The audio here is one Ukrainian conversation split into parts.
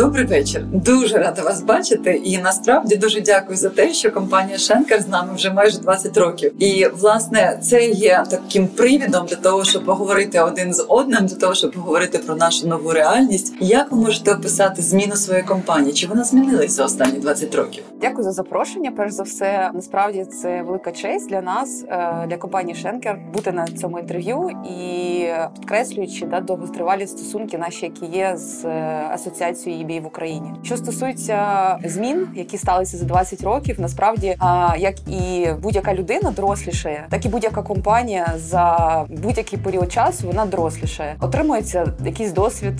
Добрий вечір. Дуже рада вас бачити. І насправді дуже дякую за те, що компанія Шенкер з нами вже майже 20 років. І власне це є таким привідом для того, щоб поговорити один з одним, для того, щоб поговорити про нашу нову реальність. Як ви можете описати зміну своєї компанії? Чи вона змінилась за останні 20 років? Дякую за запрошення. Перш за все, насправді це велика честь для нас, е, для компанії Шенкер, бути на цьому інтерв'ю і підкреслюючи да довготривалі стосунки, наші які є з е, асоціацією EBA в Україні. Що стосується змін, які сталися за 20 років, насправді, як і будь-яка людина дорослішає, так і будь-яка компанія за будь-який період часу вона дорослішає. Отримується якийсь досвід,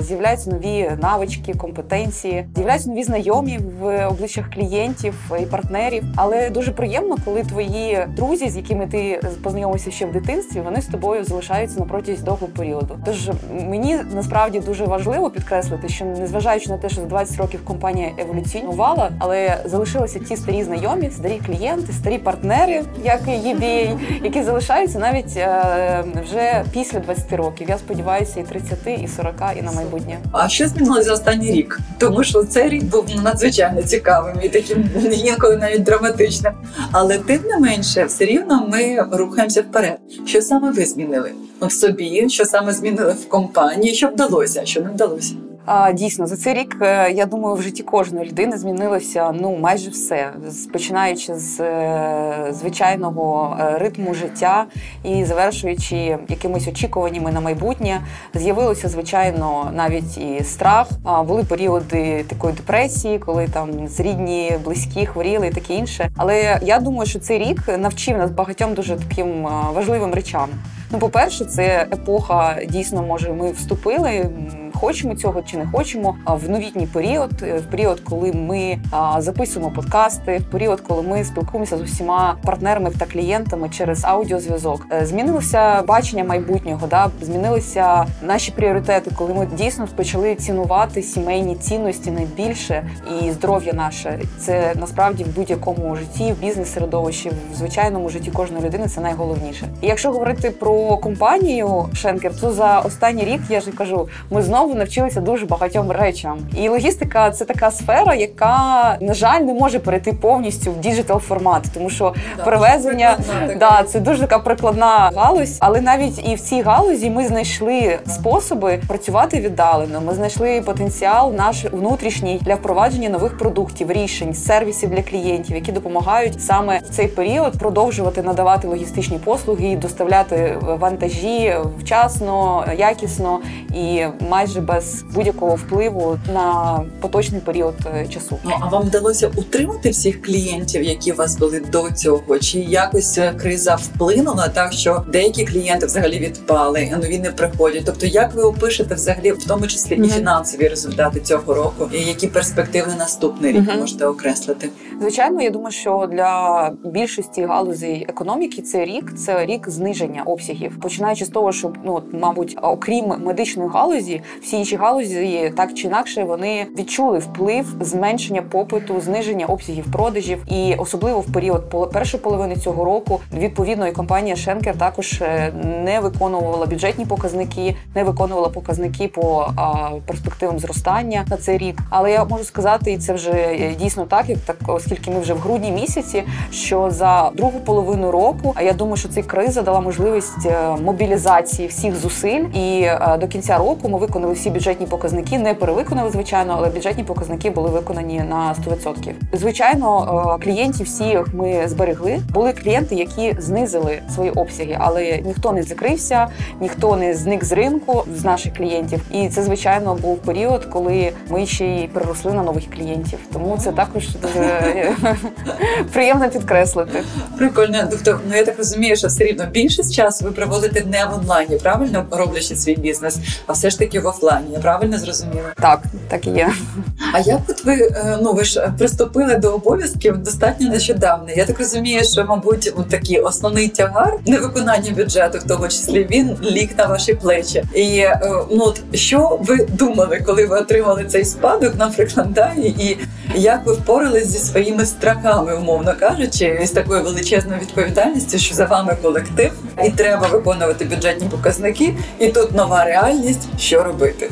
з'являються нові навички, компетенції, з'являються нові знайомі в обличчях клієнтів і партнерів. Але дуже приємно, коли твої друзі, з якими ти познайомився ще в дитинстві, вони з тобою залишаються на протязі довгого періоду. Тож мені насправді дуже важливо підкреслити, що незважаючи на те, що за 20 років компанія еволюціонувала, але залишилися ті старі знайомі, старі клієнти, старі партнери, як EBA, які залишаються навіть е, вже після 20 років. Я сподіваюся, і 30, і 40, і на майбутнє. А що змінилося за останній рік? Тому що цей рік був надзвичайно цікавим і таким інколи навіть драматичним. Але тим не менше, все рівно ми рухаємося вперед. Що саме ви змінили в собі? Що саме змінили в компанії? Що вдалося, що не вдалося? Дійсно, за цей рік е, я думаю, в житті кожної людини змінилося ну майже все, починаючи з е, звичайного е, ритму життя і завершуючи якимись очікуваннями на майбутнє, з'явилося звичайно навіть і страх. Були періоди такої депресії, коли там з рідні, близькі хворіли і таке інше. Але я думаю, що цей рік навчив нас багатьом дуже таким важливим речам. Ну, по перше, це епоха дійсно може. Ми вступили хочемо цього чи не хочемо. в новітній період, е, в період, коли ми записуємо подкасти, в період, коли ми спілкуємося з усіма партнерами та клієнтами через аудіозв'язок, е, змінилося бачення майбутнього. Да, змінилися наші пріоритети, коли ми дійсно почали цінувати сімейні цінності найбільше і здоров'я наше. Це насправді в будь-якому житті, в бізнес-середовищі, в звичайному житті кожної людини це найголовніше. І якщо говорити про компанію Шенкер, то за останній рік я ж кажу, ми знову знову навчилися дуже багатьом речам. І логістика це така сфера, яка на жаль не може перейти повністю в digital формат, тому що да, перевезення да це дуже така прикладна галузь. Але навіть і в цій галузі ми знайшли способи працювати віддалено. Ми знайшли потенціал наш внутрішній для впровадження нових продуктів, рішень, сервісів для клієнтів, які допомагають саме в цей період продовжувати надавати логістичні послуги і доставляти вантажі вчасно, якісно і майже майже без будь-якого впливу на поточний період е, часу. Ну а вам вдалося утримати всіх клієнтів, які у вас були до цього? Чи якось е, криза вплинула так, що деякі клієнти взагалі відпали, а нові не приходять? Тобто, як ви опишете взагалі, в тому числі і фінансові результати цього року, і які перспективи наступний рік можете окреслити? Звичайно, я думаю, що для більшості галузей економіки цей рік це рік зниження обсягів, починаючи з того, що ну мабуть, окрім медичної галузі, всі інші галузі так чи інакше вони відчули вплив зменшення попиту, зниження обсягів продажів, і особливо в період першої половини цього року відповідно і компанія Шенкер також е, не виконувала бюджетні показники, не виконувала показники по а, перспективам зростання на цей рік. Але я можу сказати, і це вже е, дійсно так, як так, оскільки ми вже в грудні місяці, що за другу половину року, а я думаю, що ця криза дала можливість е, мобілізації всіх зусиль, і до кінця року ми виконали всі бюджетні показники, не перевиконали, звичайно, але бюджетні показники були виконані на 100%. Звичайно, е, клієнтів всіх ми зберегли. Були клієнти, які знизили свої обсяги, але ніхто не закрився, ніхто не зник з ринку з наших клієнтів. І це звичайно був період, коли ми ще й переросли на нових клієнтів. Тому це також дуже приємно підкреслити. Прикольно, тобто, ну я так розумію, що все рівно більшість часу ви проводите не в онлайні, правильно роблячи свій бізнес, а все ж таки в офлайні. Я правильно зрозуміла? Так, так і є. А як от ви е, ну ви ж приступили до обов'язків достатньо нещодавно? Я так розумію, що мабуть от такий основний тягар невиконання бюджету, в тому числі він ліг на ваші плечі. І е, ну от що ви думали, коли ви отримали цей спадок, наприклад, да? і як ви впорались зі своїми страхами, умовно кажучи, з такою величезною відповідальністю, що за вами колектив, і треба виконувати бюджетні показники, і тут нова реальність, що робити.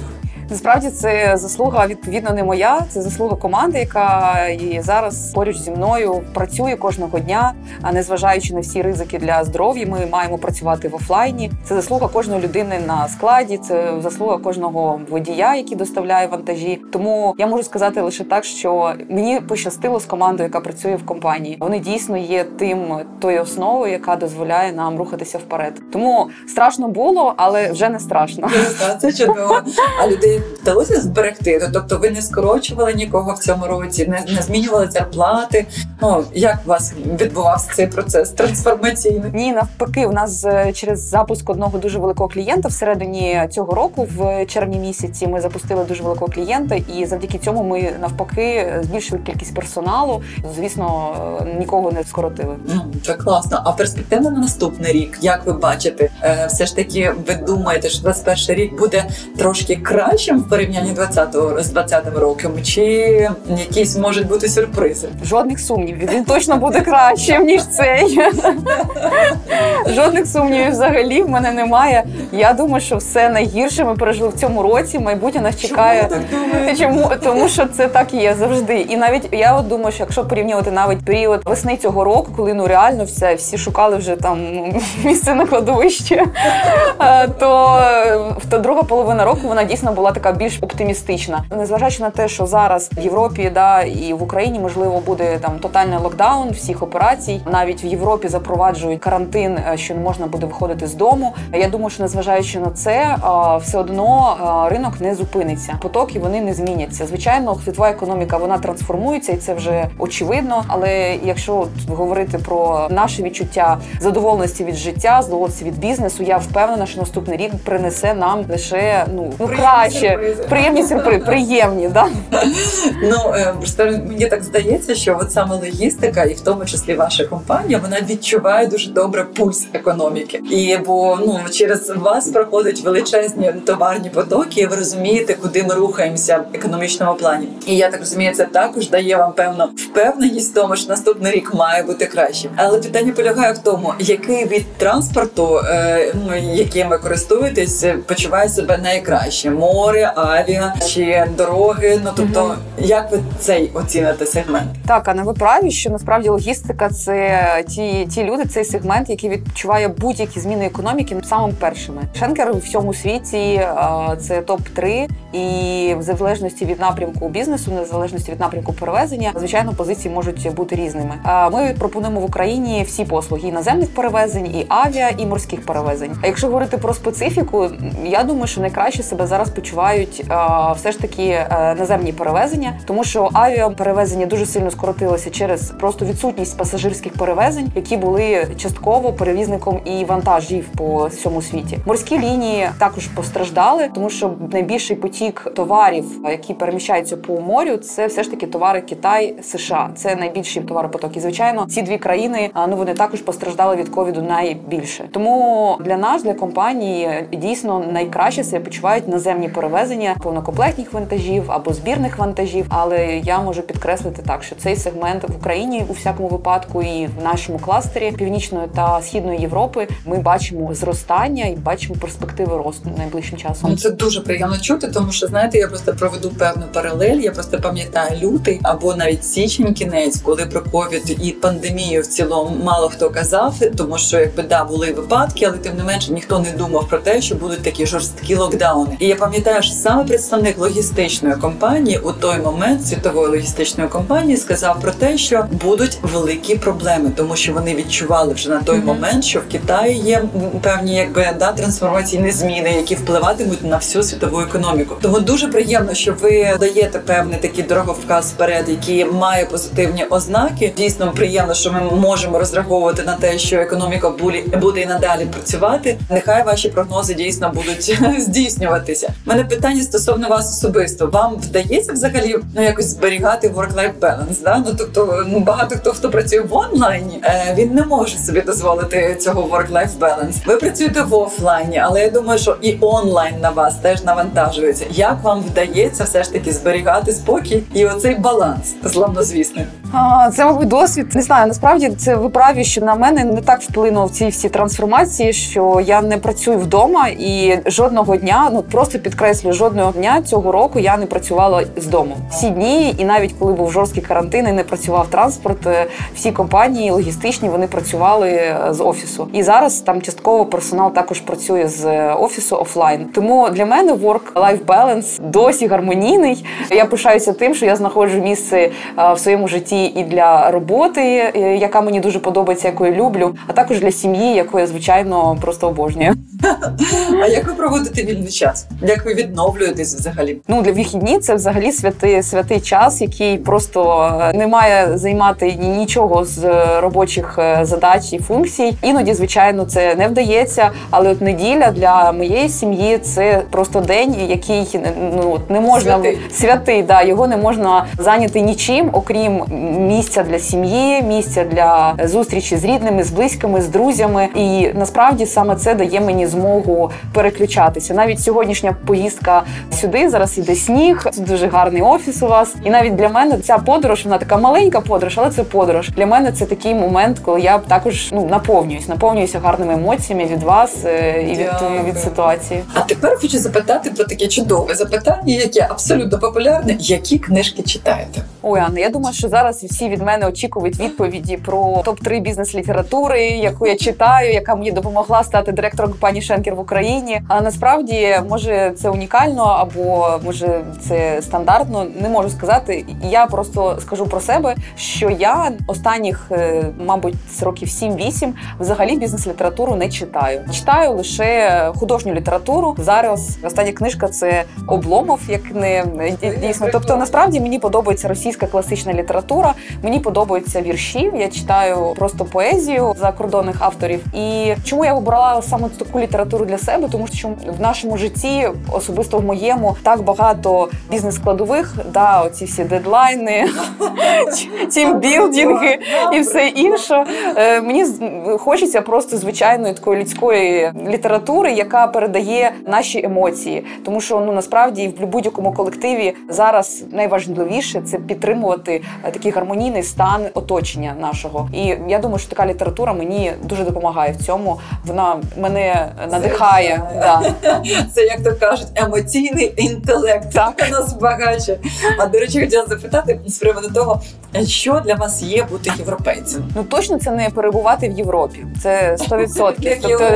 Насправді це заслуга відповідно не моя, це заслуга команди, яка і зараз поруч зі мною працює кожного дня. А незважаючи на всі ризики для здоров'я, ми маємо працювати в офлайні. Це заслуга кожної людини на складі, це заслуга кожного водія, який доставляє вантажі. Тому я можу сказати лише так, що мені пощастило з командою, яка працює в компанії. Вони дійсно є тим тою основою, яка дозволяє нам рухатися вперед. Тому страшно було, але вже не страшно. Це чудово. А людей вдалося зберегти. Тобто ви не скорочували нікого в цьому році, не, не змінювали зарплати. Ну як у вас відбувався цей процес трансформаційний? Ні, навпаки, у нас е, через запуск одного дуже великого клієнта всередині цього року, в червні місяці, ми запустили дуже великого клієнта, і завдяки цьому ми навпаки збільшили кількість персоналу. Звісно, е, нікого не скоротили. Ну це класно. А перспектива на наступний рік, як ви бачите, Е, все ж таки ви думаєте, що 21 рік буде трошки кращим в порівнянні 20-го з 20-м роком, чи якісь можуть бути сюрпризи? Жодних сумнівів. Він точно буде кращим ніж цей. Жодних сумнівів взагалі в мене немає. Я думаю, що все найгірше ми пережили в цьому році. Майбутнє нас чекає. Чому так? Чому тому, що це так і є завжди, і навіть я от думаю, що якщо порівнювати навіть період весни цього року, коли ну реально все всі шукали вже там ну, місце на кладовищі, е, то, то друга половина року вона дійсно була така більш оптимістична. Незважаючи на те, що зараз в Європі да і в Україні можливо буде там тотальний локдаун всіх операцій. Навіть в Європі запроваджують карантин, е, що не можна буде виходити з дому. Я думаю, що незважаючи на це, е, все одно е, ринок не зупиниться. Потоки вони не зміняться. Звичайно, світова економіка вона трансформується, і це вже очевидно. Але якщо говорити про наше відчуття задоволеності від життя, задоволеності від бізнесу, я впевнена, що наступний рік принесе нам лише ну, ну краще, сюрпризи. приємні сюрпризи, приємні, да. Ну е, мені так здається, що от саме логістика, і в тому числі ваша компанія, вона відчуває дуже добре пульс економіки. І бо ну через вас проходять величезні товарні потоки, і ви розумієте, куди ми рухаємося в економічному плані. І я так розумію, це також дає вам певну впевненість в тому, що наступний рік має бути кращим. Але питання полягає в тому, який від транспорту, е, ну яким ви користуєтесь, почуває себе найкраще: море, авіа чи дороги. Ну тобто, як ви цей оціните сегмент? Так, а не ви праві, що насправді логістика це ті, ті люди, цей сегмент, який відчуває будь-які зміни економіки самим першими. Шенкер у всьому світі це топ 3 і в залежності від напрямку бізнесу, в залежності від напрямку перевезення, звичайно, позиції можуть бути різними. Ми пропонуємо в Україні всі послуги і наземних перевезень, і авіа, і морських перевезень. А якщо говорити про специфіку, я думаю, що найкраще себе зараз почувають а, все ж таки е, наземні перевезення, тому що авіаперевезення дуже сильно скоротилося через просто відсутність пасажирських перевезень, які були частково перевізником і вантажів по всьому світі. Морські лінії також постраждали, тому що найбільший потік товарів, які переміщаються по морю, це все ж таки товари Китай, США. Це найбільші товаропоток. І звичайно, ці дві країни ну вони також постраждали від ковіду найбільше. Тому для нас, для компанії, дійсно найкраще себе почувають наземні перевезення повнокомплектних вантажів або збірних вантажів. Але я можу підкреслити так, що цей сегмент в Україні у всякому випадку і в нашому кластері північної та східної Європи ми бачимо зростання і бачимо перспективи росту найближчим часом. Ну, Це дуже приємно чути, тому що знаєте, я просто проведу певну паралель. Я просто пам'ятаю лютий або навіть січень кінець, коли про ковід і пандемію в цілому мало хто казав, тому що якби да були випадки, але тим не менше ніхто не думав про те, що будуть такі жорсткі локдауни. І я пам'ятаю, що саме представник логістичної компанії у той момент світової логістичної компанії сказав про те, що будуть великі проблеми, тому що вони відчували вже на той Мгм. момент, що в Китаї є певні якби да трансформаційні зміни, які впливатимуть на всю світову економіку. Тому дуже приємно, що ви даєте певний такий дороговказ вперед, який має позитивні ознаки. Дійсно приємно, що ми можемо розраховувати на те, що економіка буде і надалі працювати. Нехай ваші прогнози дійсно будуть здійснюватися. Мене питання стосовно вас особисто. Вам вдається взагалі ну якось зберігати work-life balance? Да? Ну тобто, ну багато хто хто працює в онлайні, е, він не може собі дозволити цього work-life balance. Ви працюєте в офлайні, але я думаю, що і онлайн на вас теж навантажується. Як вам вдається все ж таки зберігати спокій і оцей баланс славнозвісний? А, Це, мабуть, досвід. Не знаю, насправді це ви праві, що на мене не так вплинув ці всі трансформації, що я не працюю вдома і жодного дня, ну просто підкреслю. Підкреслюю, жодного дня цього року я не працювала з дому. Всі дні, і навіть коли був жорсткий карантин і не працював транспорт, е, всі компанії логістичні вони працювали е, з офісу. І зараз там частково персонал також працює з е, офісу офлайн. Тому для мене work-life balance досі гармонійний. Я пишаюся тим, що я знаходжу місце в своєму житті і для роботи, яка мені дуже подобається, яку я люблю, а також для сім'ї, яку я звичайно просто обожнюю. А як ви проводите вільний час? Як ви відновлюєтесь взагалі? Ну для вихідні це взагалі святий святий час, який просто е, не має займати нічого з е, робочих е, задач і функцій. Іноді, звичайно, це не вдається. Але от неділя для моєї сім'ї це просто день, який ну не можна Святий. святий, да його не можна зайняти нічим, окрім місця для сім'ї, місця для зустрічі з рідними, з близькими, з друзями. І насправді саме це дає мені змогу переключатися. Навіть сьогоднішня поїздка сюди зараз іде сніг. Це дуже гарний офіс у вас. І навіть для мене ця подорож, вона така маленька подорож, але це подорож. Для мене це такий момент, коли я також ну наповнююсь, наповнююся гарними емоціями від вас е, і від, від ситуації. А тепер хочу запитати про таке чудове запитання, яке абсолютно популярне. Які книжки читаєте? Ой, Анна, я думаю, що зараз всі від мене очікують відповіді про топ 3 бізнес-літератури, яку я читаю, яка мені допомогла стати директором компанії Шенкер в Україні. А насправді, може, це унікально або може це стандартно. Не можу сказати. Я просто скажу про себе, що я останніх, е, мабуть, років 7-8 взагалі бізнес-літературу не читаю. Читаю лише художню літературу. Зараз остання книжка це Обломов, як не дійсно. Тобто, насправді мені подобається російська класична література. Мені подобаються вірші. Я читаю просто поезію закордонних авторів. І чому я обрала саме таку літературу для себе? Тому що в нашому житті, особисто в моєму, так багато бізнес-складових, да, оці всі дедлайни, тімбілдинги і все інше. Е, Мені хочеться просто звичайної такої людської літератури, яка передає наші емоції. Тому що ну насправді в будь-якому колективі зараз найважливіше це підтримувати е, такий гармонійний стан оточення нашого. І я думаю, що така література мені дуже допомагає в цьому. Вона мене надихає. Да. Це як то кажуть, емоційний інтелект. Так. нас багаче. А до речі, хотіла запитати з приводу того, що для вас є бути європейцем? Ну точно це не перебувати в Європі. Це 100%. Тобто.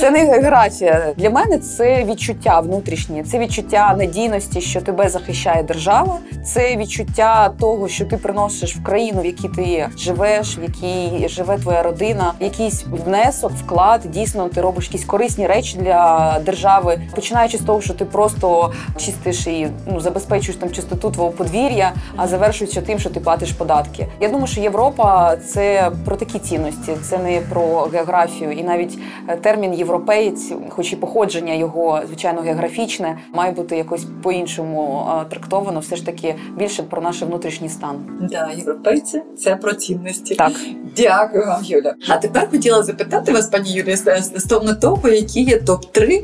Це не географія. Для мене це відчуття внутрішнє, це відчуття надійності, що тебе захищає держава. Це відчуття того, що ти приносиш в країну, в якій ти живеш, в якій живе твоя родина, якийсь внесок, вклад. Дійсно, ти робиш якісь корисні речі для держави, починаючи з того, що ти просто чистиш і ну забезпечуєш там чистоту твого подвір'я, а завершуючи тим, що ти платиш податки. Я думаю, що Європа це про такі цінності, це не про географію, і навіть е, термін європеєць, хоч і походження його звичайно географічне, має бути якось по-іншому е, трактовано. Все ж таки більше про наш внутрішній стан. Да, європейці це про цінності. Так. Дякую вам, Юля. А тепер хотіла запитати вас, пані Юлія, стосовно того, які є топ 3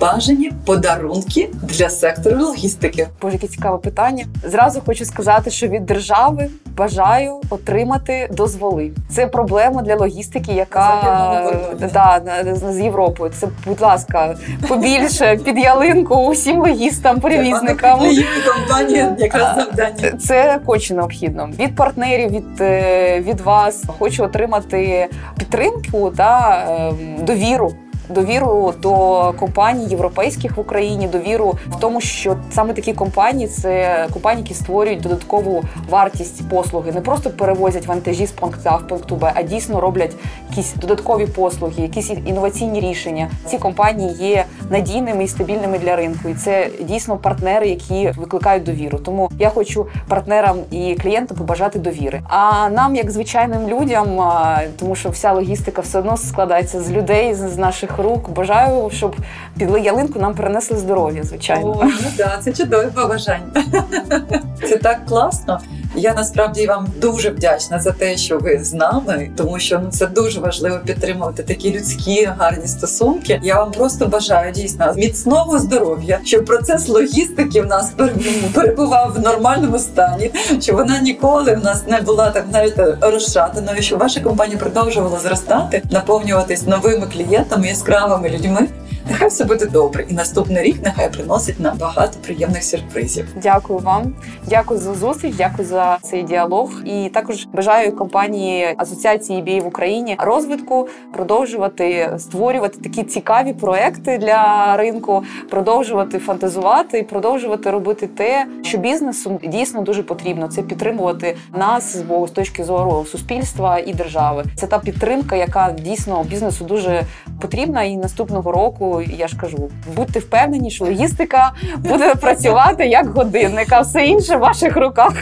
бажані подарунки для сектору логістики. Боже, яке цікаве питання. Зразу хочу сказати, що від держави бажаю отримати дозволи. Це проблема для логістики, яка да, з Європою. Це, будь ласка, побільше під ялинку усім логістам, перевізникам. Клієнт компанії якраз завдання. Це конче необхідно від партнерів, від, е, від вас. Хочу отримати підтримку та ем, довіру. Довіру до компаній європейських в Україні, довіру в тому, що саме такі компанії це компанії, які створюють додаткову вартість послуги, не просто перевозять вантажі з пункту А в пункту Б, а дійсно роблять якісь додаткові послуги, якісь інноваційні рішення. Ці компанії є надійними і стабільними для ринку, і це дійсно партнери, які викликають довіру. Тому я хочу партнерам і клієнтам побажати довіри. А нам, як звичайним людям, тому що вся логістика все одно складається з людей, з з наших рук. Бажаю, щоб під ялинку нам принесли здоров'я, звичайно. О, ну да, це чудове побажання. Це так класно. Я насправді вам дуже вдячна за те, що ви з нами, тому що ну це дуже важливо підтримувати такі людські гарні стосунки. Я вам просто бажаю дійсно міцного здоров'я, щоб процес логістики в нас пер- перебував в нормальному стані, щоб вона ніколи в нас не була так навіть розшатаною, щоб ваша компанія продовжувала зростати, наповнюватись новими клієнтами, яскравими людьми. Нехай все буде добре, і наступний рік нехай приносить нам багато приємних сюрпризів. Дякую вам, дякую за зустріч, дякую за цей діалог. І також бажаю компанії Асоціації EBA в Україні розвитку, продовжувати створювати такі цікаві проекти для ринку, продовжувати фантазувати і продовжувати робити те, що бізнесу дійсно дуже потрібно. Це підтримувати нас з точки зору суспільства і держави. Це та підтримка, яка дійсно бізнесу дуже потрібна. І наступного року я ж кажу, будьте впевнені, що логістика буде працювати як годинник, а все інше в ваших руках.